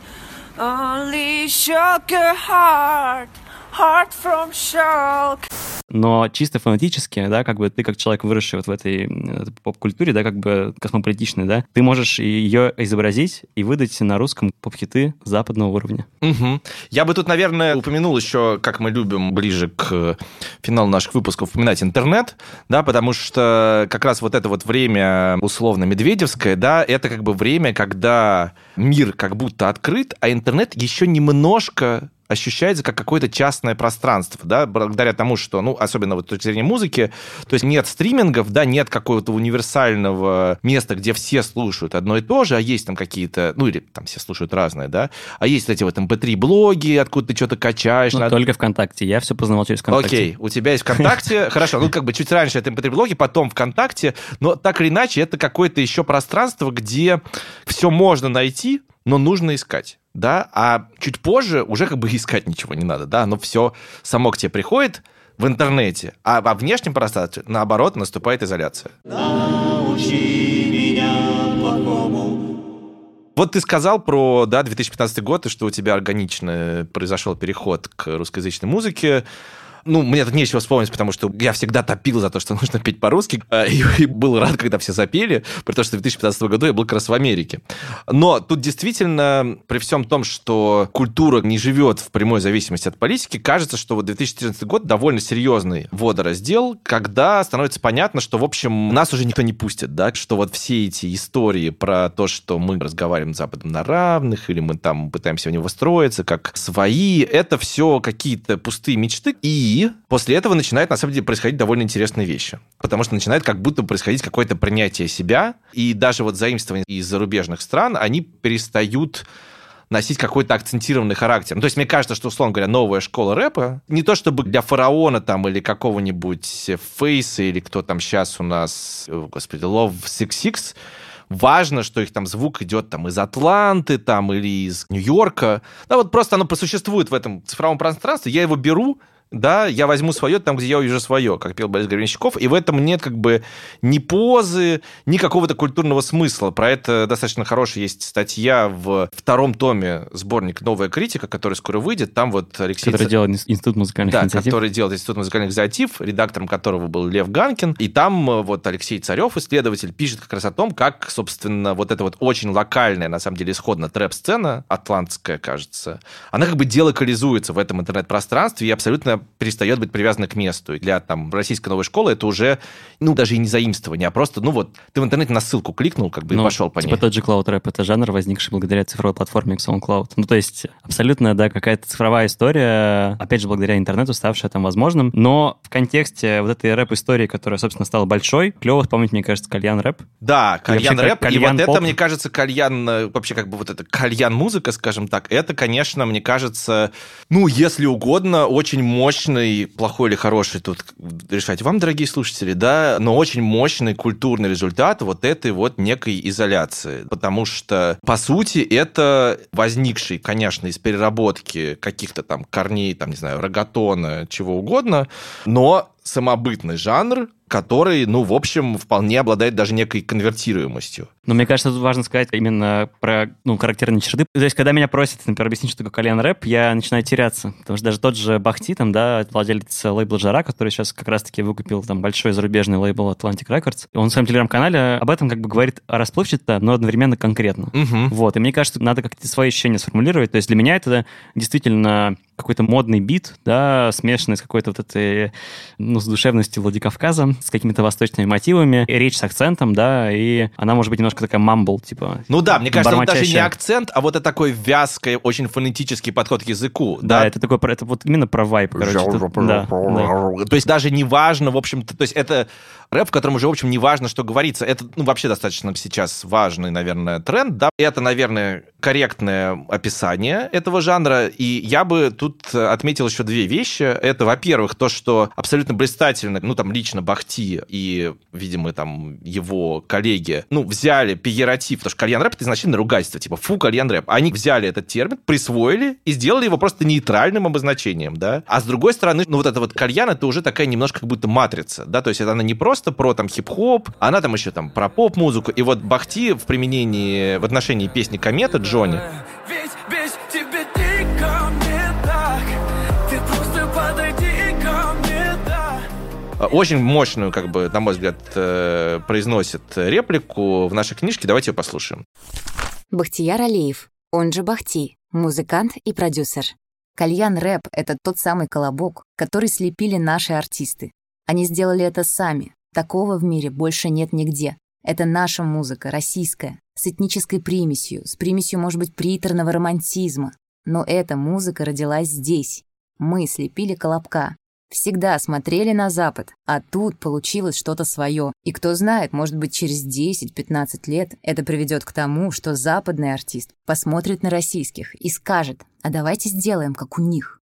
Only shook her heart. Heart from shock но чисто фонетически, да, как бы ты как человек, выросший вот в этой поп-культуре, да, как бы космополитичной, да, ты можешь ее изобразить и выдать на русском поп-хиты западного уровня. Угу. Я бы тут, наверное, упомянул еще, как мы любим ближе к финалу наших выпусков упоминать интернет, да, потому что как раз вот это вот время условно медведевское, да, это как бы время, когда мир как будто открыт, а интернет еще немножко ощущается как какое-то частное пространство, да, благодаря тому, что, ну, особенно вот с точки зрения музыки, то есть нет стримингов, да, нет какого-то универсального места, где все слушают одно и то же, а есть там какие-то, ну, или там все слушают разное, да, а есть эти вот mp3-блоги, эм откуда ты что-то качаешь. Ну, надо... только ВКонтакте, я все познавал через ВКонтакте. Окей, у тебя есть ВКонтакте, <laughs> хорошо, ну, как бы чуть раньше это mp3-блоги, потом ВКонтакте, но так или иначе это какое-то еще пространство, где все можно найти, но нужно искать да, а чуть позже уже как бы <laughs> искать ничего не надо, да, оно все само к тебе приходит в интернете, а во внешнем пространстве, наоборот, наступает изоляция. Научи меня плохому. Вот ты сказал про, да, 2015 год, и что у тебя органично произошел переход к русскоязычной музыке ну, мне тут нечего вспомнить, потому что я всегда топил за то, что <laughs> нужно петь по-русски, э, и, и был рад, когда все запели, при том, что в 2015 году я был как раз в Америке. Но тут действительно, при всем том, что культура не живет в прямой зависимости от политики, кажется, что вот 2014 год довольно серьезный водораздел, когда становится понятно, что, в общем, нас уже никто не пустит, да, что вот все эти истории про то, что мы разговариваем с Западом на равных, или мы там пытаемся в него строиться, как свои, это все какие-то пустые мечты, и после этого начинает, на самом деле, происходить довольно интересные вещи. Потому что начинает как будто происходить какое-то принятие себя, и даже вот заимствования из зарубежных стран, они перестают носить какой-то акцентированный характер. Ну, то есть мне кажется, что, условно говоря, новая школа рэпа, не то чтобы для фараона там или какого-нибудь Фейса, или кто там сейчас у нас, господи, Love Six Six, важно, что их там звук идет там из Атланты там или из Нью-Йорка. Да, вот просто оно просуществует в этом цифровом пространстве, я его беру, да, я возьму свое там, где я увижу свое, как пел Борис Гребенщиков, и в этом нет как бы ни позы, ни какого-то культурного смысла. Про это достаточно хорошая есть статья в втором томе сборник «Новая критика», который скоро выйдет. Там вот Алексей... Который делал Институт музыкальных да, инициатив. который делал Институт музыкальных инициатив, редактором которого был Лев Ганкин. И там э, вот Алексей Царев, исследователь, пишет как раз о том, как, собственно, вот эта вот очень локальная, на самом деле, исходно трэп-сцена, атлантская, кажется, она как бы делокализуется в этом интернет-пространстве и абсолютно перестает быть привязана к месту. И для там российской новой школы это уже, ну, даже и не заимствование, а просто, ну вот, ты в интернете на ссылку кликнул, как бы, Ну, и пошел по типа ней. тот же Cloud Rap, это жанр, возникший благодаря цифровой платформе SoundCloud. Ну, то есть абсолютно, да, какая-то цифровая история, опять же, благодаря интернету, ставшая там возможным. Но в контексте вот этой рэп-истории, которая, собственно, стала большой, клево вспомнить, мне кажется, кальян рэп. Да, кальян рэп. И вот это, мне кажется, кальян, э, вообще как бы вот это кальян музыка, скажем так, это, конечно, мне кажется, ну, если угодно, очень мощный, плохой или хороший, тут решать вам, дорогие слушатели, да, но очень мощный культурный результат вот этой вот некой изоляции. Потому что, по сути, это возникший, конечно, из переработки каких-то там корней, там, не знаю, рогатона, чего угодно, но самобытный жанр, который, ну, в общем, вполне обладает даже некой конвертируемостью. Но мне кажется, тут важно сказать именно про ну, характерные черты. То есть, когда меня просят, например, объяснить, что такое кальян рэп, я начинаю теряться. Потому что даже тот же Бахти, там, да, владелец лейбла Жара, который сейчас как раз-таки выкупил там большой зарубежный лейбл Atlantic Records, он в своем телеграм-канале об этом как бы говорит расплывчато, но одновременно конкретно. Мгм. Вот, и мне кажется, надо как-то свои ощущения сформулировать. То есть для меня это действительно какой-то модный бит, да, смешанный с какой-то вот этой, ну, с душевностью Владикавказа, с какими-то восточными мотивами, и речь с акцентом, да, и она может быть немножко такая мамбл, типа... Ну да, мне кажется, вот даже не бормочащая. акцент, а вот это такой вязкий, очень фонетический подход к языку. Да, Да, это такой, про- это вот именно про вайп, короче. тут- да, да. То есть даже не важно, в общем-то, то есть это рэп, в котором уже, в общем, не важно, что говорится. Это, ну, вообще достаточно сейчас важный, наверное, тренд, да. Это, наверное, корректное описание этого жанра, и я бы тут отметил еще две вещи. Это, во-первых, то, что абсолютно блистательно, ну, там, лично Бахти и, видимо, там, его коллеги, ну, взяли пиератив, потому что кальян рэп это изначально ругательство, типа, фу, кальян рэп. Они взяли этот термин, присвоили и сделали его просто нейтральным обозначением, да. А с другой стороны, ну, вот это вот кальян, это уже такая немножко как будто матрица, да, то есть это она не просто про там хип-хоп, она там еще там про поп-музыку. И вот Бахти в применении, в отношении песни «Комета» Джонни, Ведь без очень мощную, как бы, на мой взгляд, э, произносит реплику в нашей книжке. Давайте ее послушаем. Бахтияр Алиев, он же Бахти, музыкант и продюсер. Кальян рэп — это тот самый колобок, который слепили наши артисты. Они сделали это сами. Такого в мире больше нет нигде. Это наша музыка, российская, с этнической примесью, с примесью, может быть, приторного романтизма. Но эта музыка родилась здесь. Мы слепили колобка. Всегда смотрели на Запад, а тут получилось что-то свое. И кто знает, может быть, через 10-15 лет это приведет к тому, что западный артист посмотрит на российских и скажет, а давайте сделаем, как у них.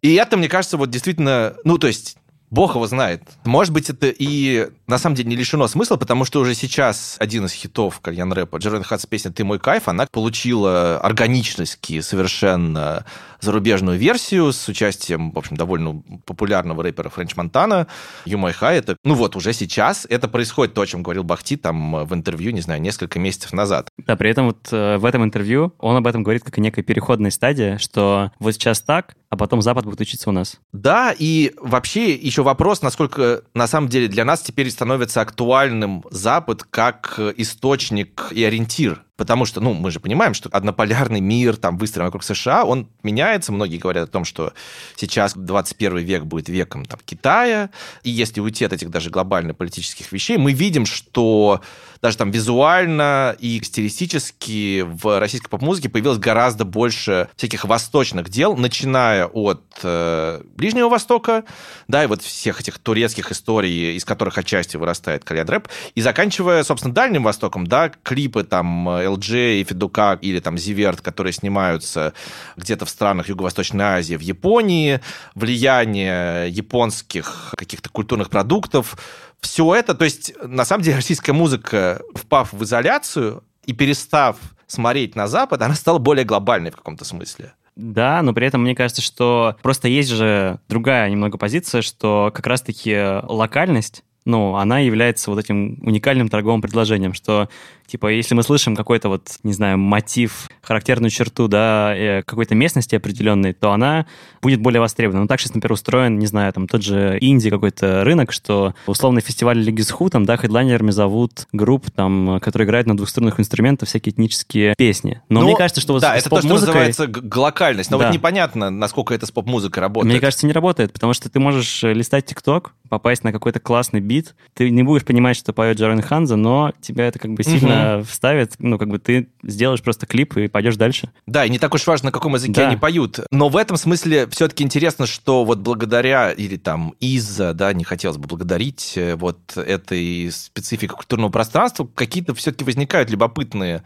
И это, мне кажется, вот действительно, ну, то есть, Бог его знает. Может быть, это и на самом деле не лишено смысла, потому что уже сейчас один из хитов кальян рэпа, Джерон Хатс песня «Ты мой кайф», она получила органически совершенно зарубежную версию с участием, в общем, довольно популярного рэпера Френч Монтана, Юмай Хай. Это, ну вот, уже сейчас это происходит, то, о чем говорил Бахти там в интервью, не знаю, несколько месяцев назад. Да, при этом вот э, в этом интервью он об этом говорит как о некой переходной стадии, что вот сейчас так, а потом Запад будет учиться у нас. Да, и вообще еще вопрос, насколько на самом деле для нас теперь становится актуальным Запад как источник и ориентир. Потому что, ну, мы же понимаем, что однополярный мир, там, выстроен вокруг США, он меняется. Многие говорят о том, что сейчас 21 век будет веком там, Китая. И если уйти от этих даже глобально-политических вещей, мы видим, что даже там визуально и стилистически в российской поп-музыке появилось гораздо больше всяких восточных дел, начиная от э, Ближнего Востока, да, и вот всех этих турецких историй, из которых отчасти вырастает кальян рэп, и заканчивая, собственно, Дальним Востоком, да, клипы там LG и Федука или там Зиверт, которые снимаются где-то в странах Юго-Восточной Азии, в Японии, влияние японских каких-то культурных продуктов, все это, то есть, на самом деле, российская музыка, впав в изоляцию и перестав смотреть на Запад, она стала более глобальной в каком-то смысле. Да, но при этом мне кажется, что просто есть же другая немного позиция, что как раз-таки локальность ну, она является вот этим уникальным торговым предложением, что Типа, если мы слышим какой-то вот, не знаю, мотив, характерную черту, да, э, какой-то местности определенной, то она будет более востребована. Ну, так сейчас, например, устроен, не знаю, там, тот же Индии какой-то рынок, что условный фестиваль Лиги Сху, там, да, хедлайнерами зовут групп, там, которые играют на двухструнных инструментах всякие этнические песни. Но, Но мне кажется, что вот да, с это то, что называется глокальность. Но да. вот непонятно, насколько это с поп-музыкой работает. Мне кажется, не работает, потому что ты можешь э, листать ТикТок, попасть на какой-то классный бит, ты не будешь понимать, что поет Джарен Ханза, но тебя это как бы сильно угу. вставит, ну, как бы ты сделаешь просто клип и пойдешь дальше. Да, и не так уж важно, на каком языке да. они поют. Но в этом смысле все-таки интересно, что вот благодаря, или там из-за, да, не хотелось бы благодарить э, вот этой специфики культурного пространства, какие-то все-таки возникают любопытные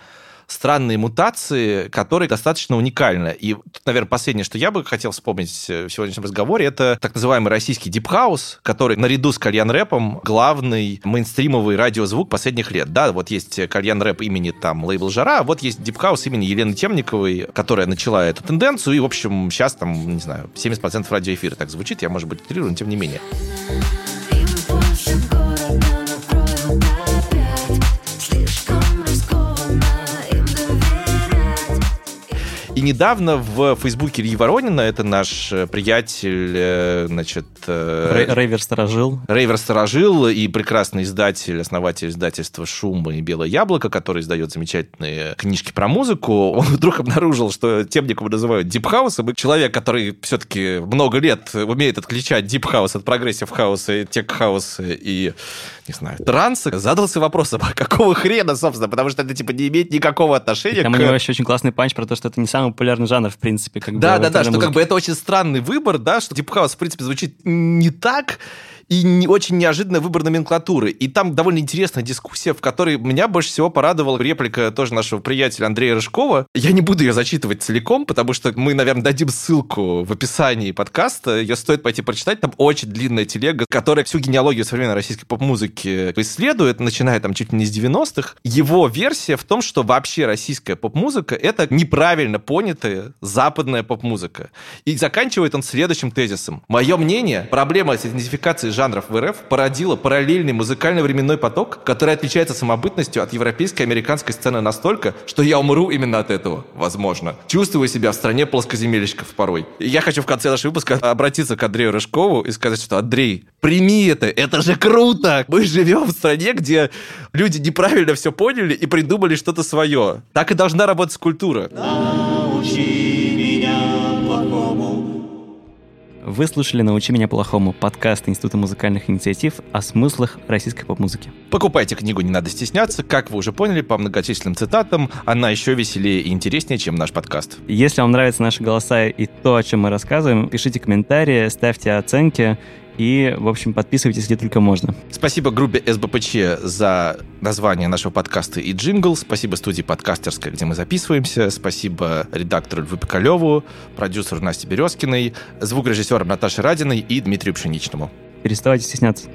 странные мутации, которые достаточно уникальны. И тут, наверное, последнее, что я бы хотел вспомнить в сегодняшнем разговоре, это так называемый российский дипхаус, который наряду с кальян-рэпом главный мейнстримовый радиозвук последних лет. Да, вот есть кальян-рэп имени там лейбл Жара, а вот есть дипхаус имени Елены Темниковой, которая начала эту тенденцию, и, в общем, сейчас там, не знаю, 70% радиоэфира так звучит, я, может быть, утрирую, но тем не менее. Недавно в Фейсбуке Ильи Воронина, это наш э, приятель, э, значит... Э, Рейвер-старожил. Рейвер-старожил и прекрасный издатель, основатель издательства «Шум» и «Белое яблоко», который издает замечательные книжки про музыку, <laughs> он вдруг обнаружил, что Темникову называют дипхаусом, и человек, который все-таки много лет умеет отличать дипхаус от прогрессив хауса, тех-хауса и не знаю, транса, задался вопросом, а какого хрена, собственно, потому что это, типа, не имеет никакого отношения Там к... у него еще очень классный панч про то, что это не самый популярный жанр, в принципе. Как да, бы, да, да, что музыке. как бы это очень странный выбор, да, что Deep House, в принципе, звучит не так, и не, очень неожиданный выбор номенклатуры. И там довольно интересная дискуссия, в которой меня больше всего порадовала реплика тоже нашего приятеля Андрея Рыжкова. Я не буду ее зачитывать целиком, потому что мы, наверное, дадим ссылку в описании подкаста. Ее стоит пойти прочитать. Там очень длинная телега, которая всю генеалогию современной российской поп-музыки исследует, начиная там чуть ли не с 90-х. Его версия в том, что вообще российская поп-музыка — это неправильно понятая западная поп-музыка. И заканчивает он следующим тезисом. Мое мнение, проблема с идентификацией жанров в РФ породила параллельный музыкально-временной поток, который отличается самобытностью от европейской и американской сцены настолько, что я умру именно от этого, возможно. Чувствую себя в стране плоскоземельщиков порой. И я хочу в конце нашего выпуска обратиться к Андрею Рыжкову и сказать, что Андрей, прими это, это же круто! Мы живем в стране, где люди неправильно все поняли и придумали что-то свое. Так и должна работать культура. Научи Вы слушали «Научи меня плохому» подкаст Института музыкальных инициатив о смыслах российской поп-музыки. Покупайте книгу «Не надо стесняться». Как вы уже поняли, по многочисленным цитатам, она еще веселее и интереснее, чем наш подкаст. Если вам нравятся наши голоса и то, о чем мы рассказываем, пишите комментарии, ставьте оценки. И, в общем, подписывайтесь где только можно. Спасибо группе СБПЧ за название нашего подкаста и джингл. Спасибо студии «Подкастерская», где мы записываемся. Спасибо редактору Льву Пикалеву, продюсеру Насте Березкиной, звукорежиссерам Наташе Радиной и Дмитрию Пшеничному. Переставайте стесняться.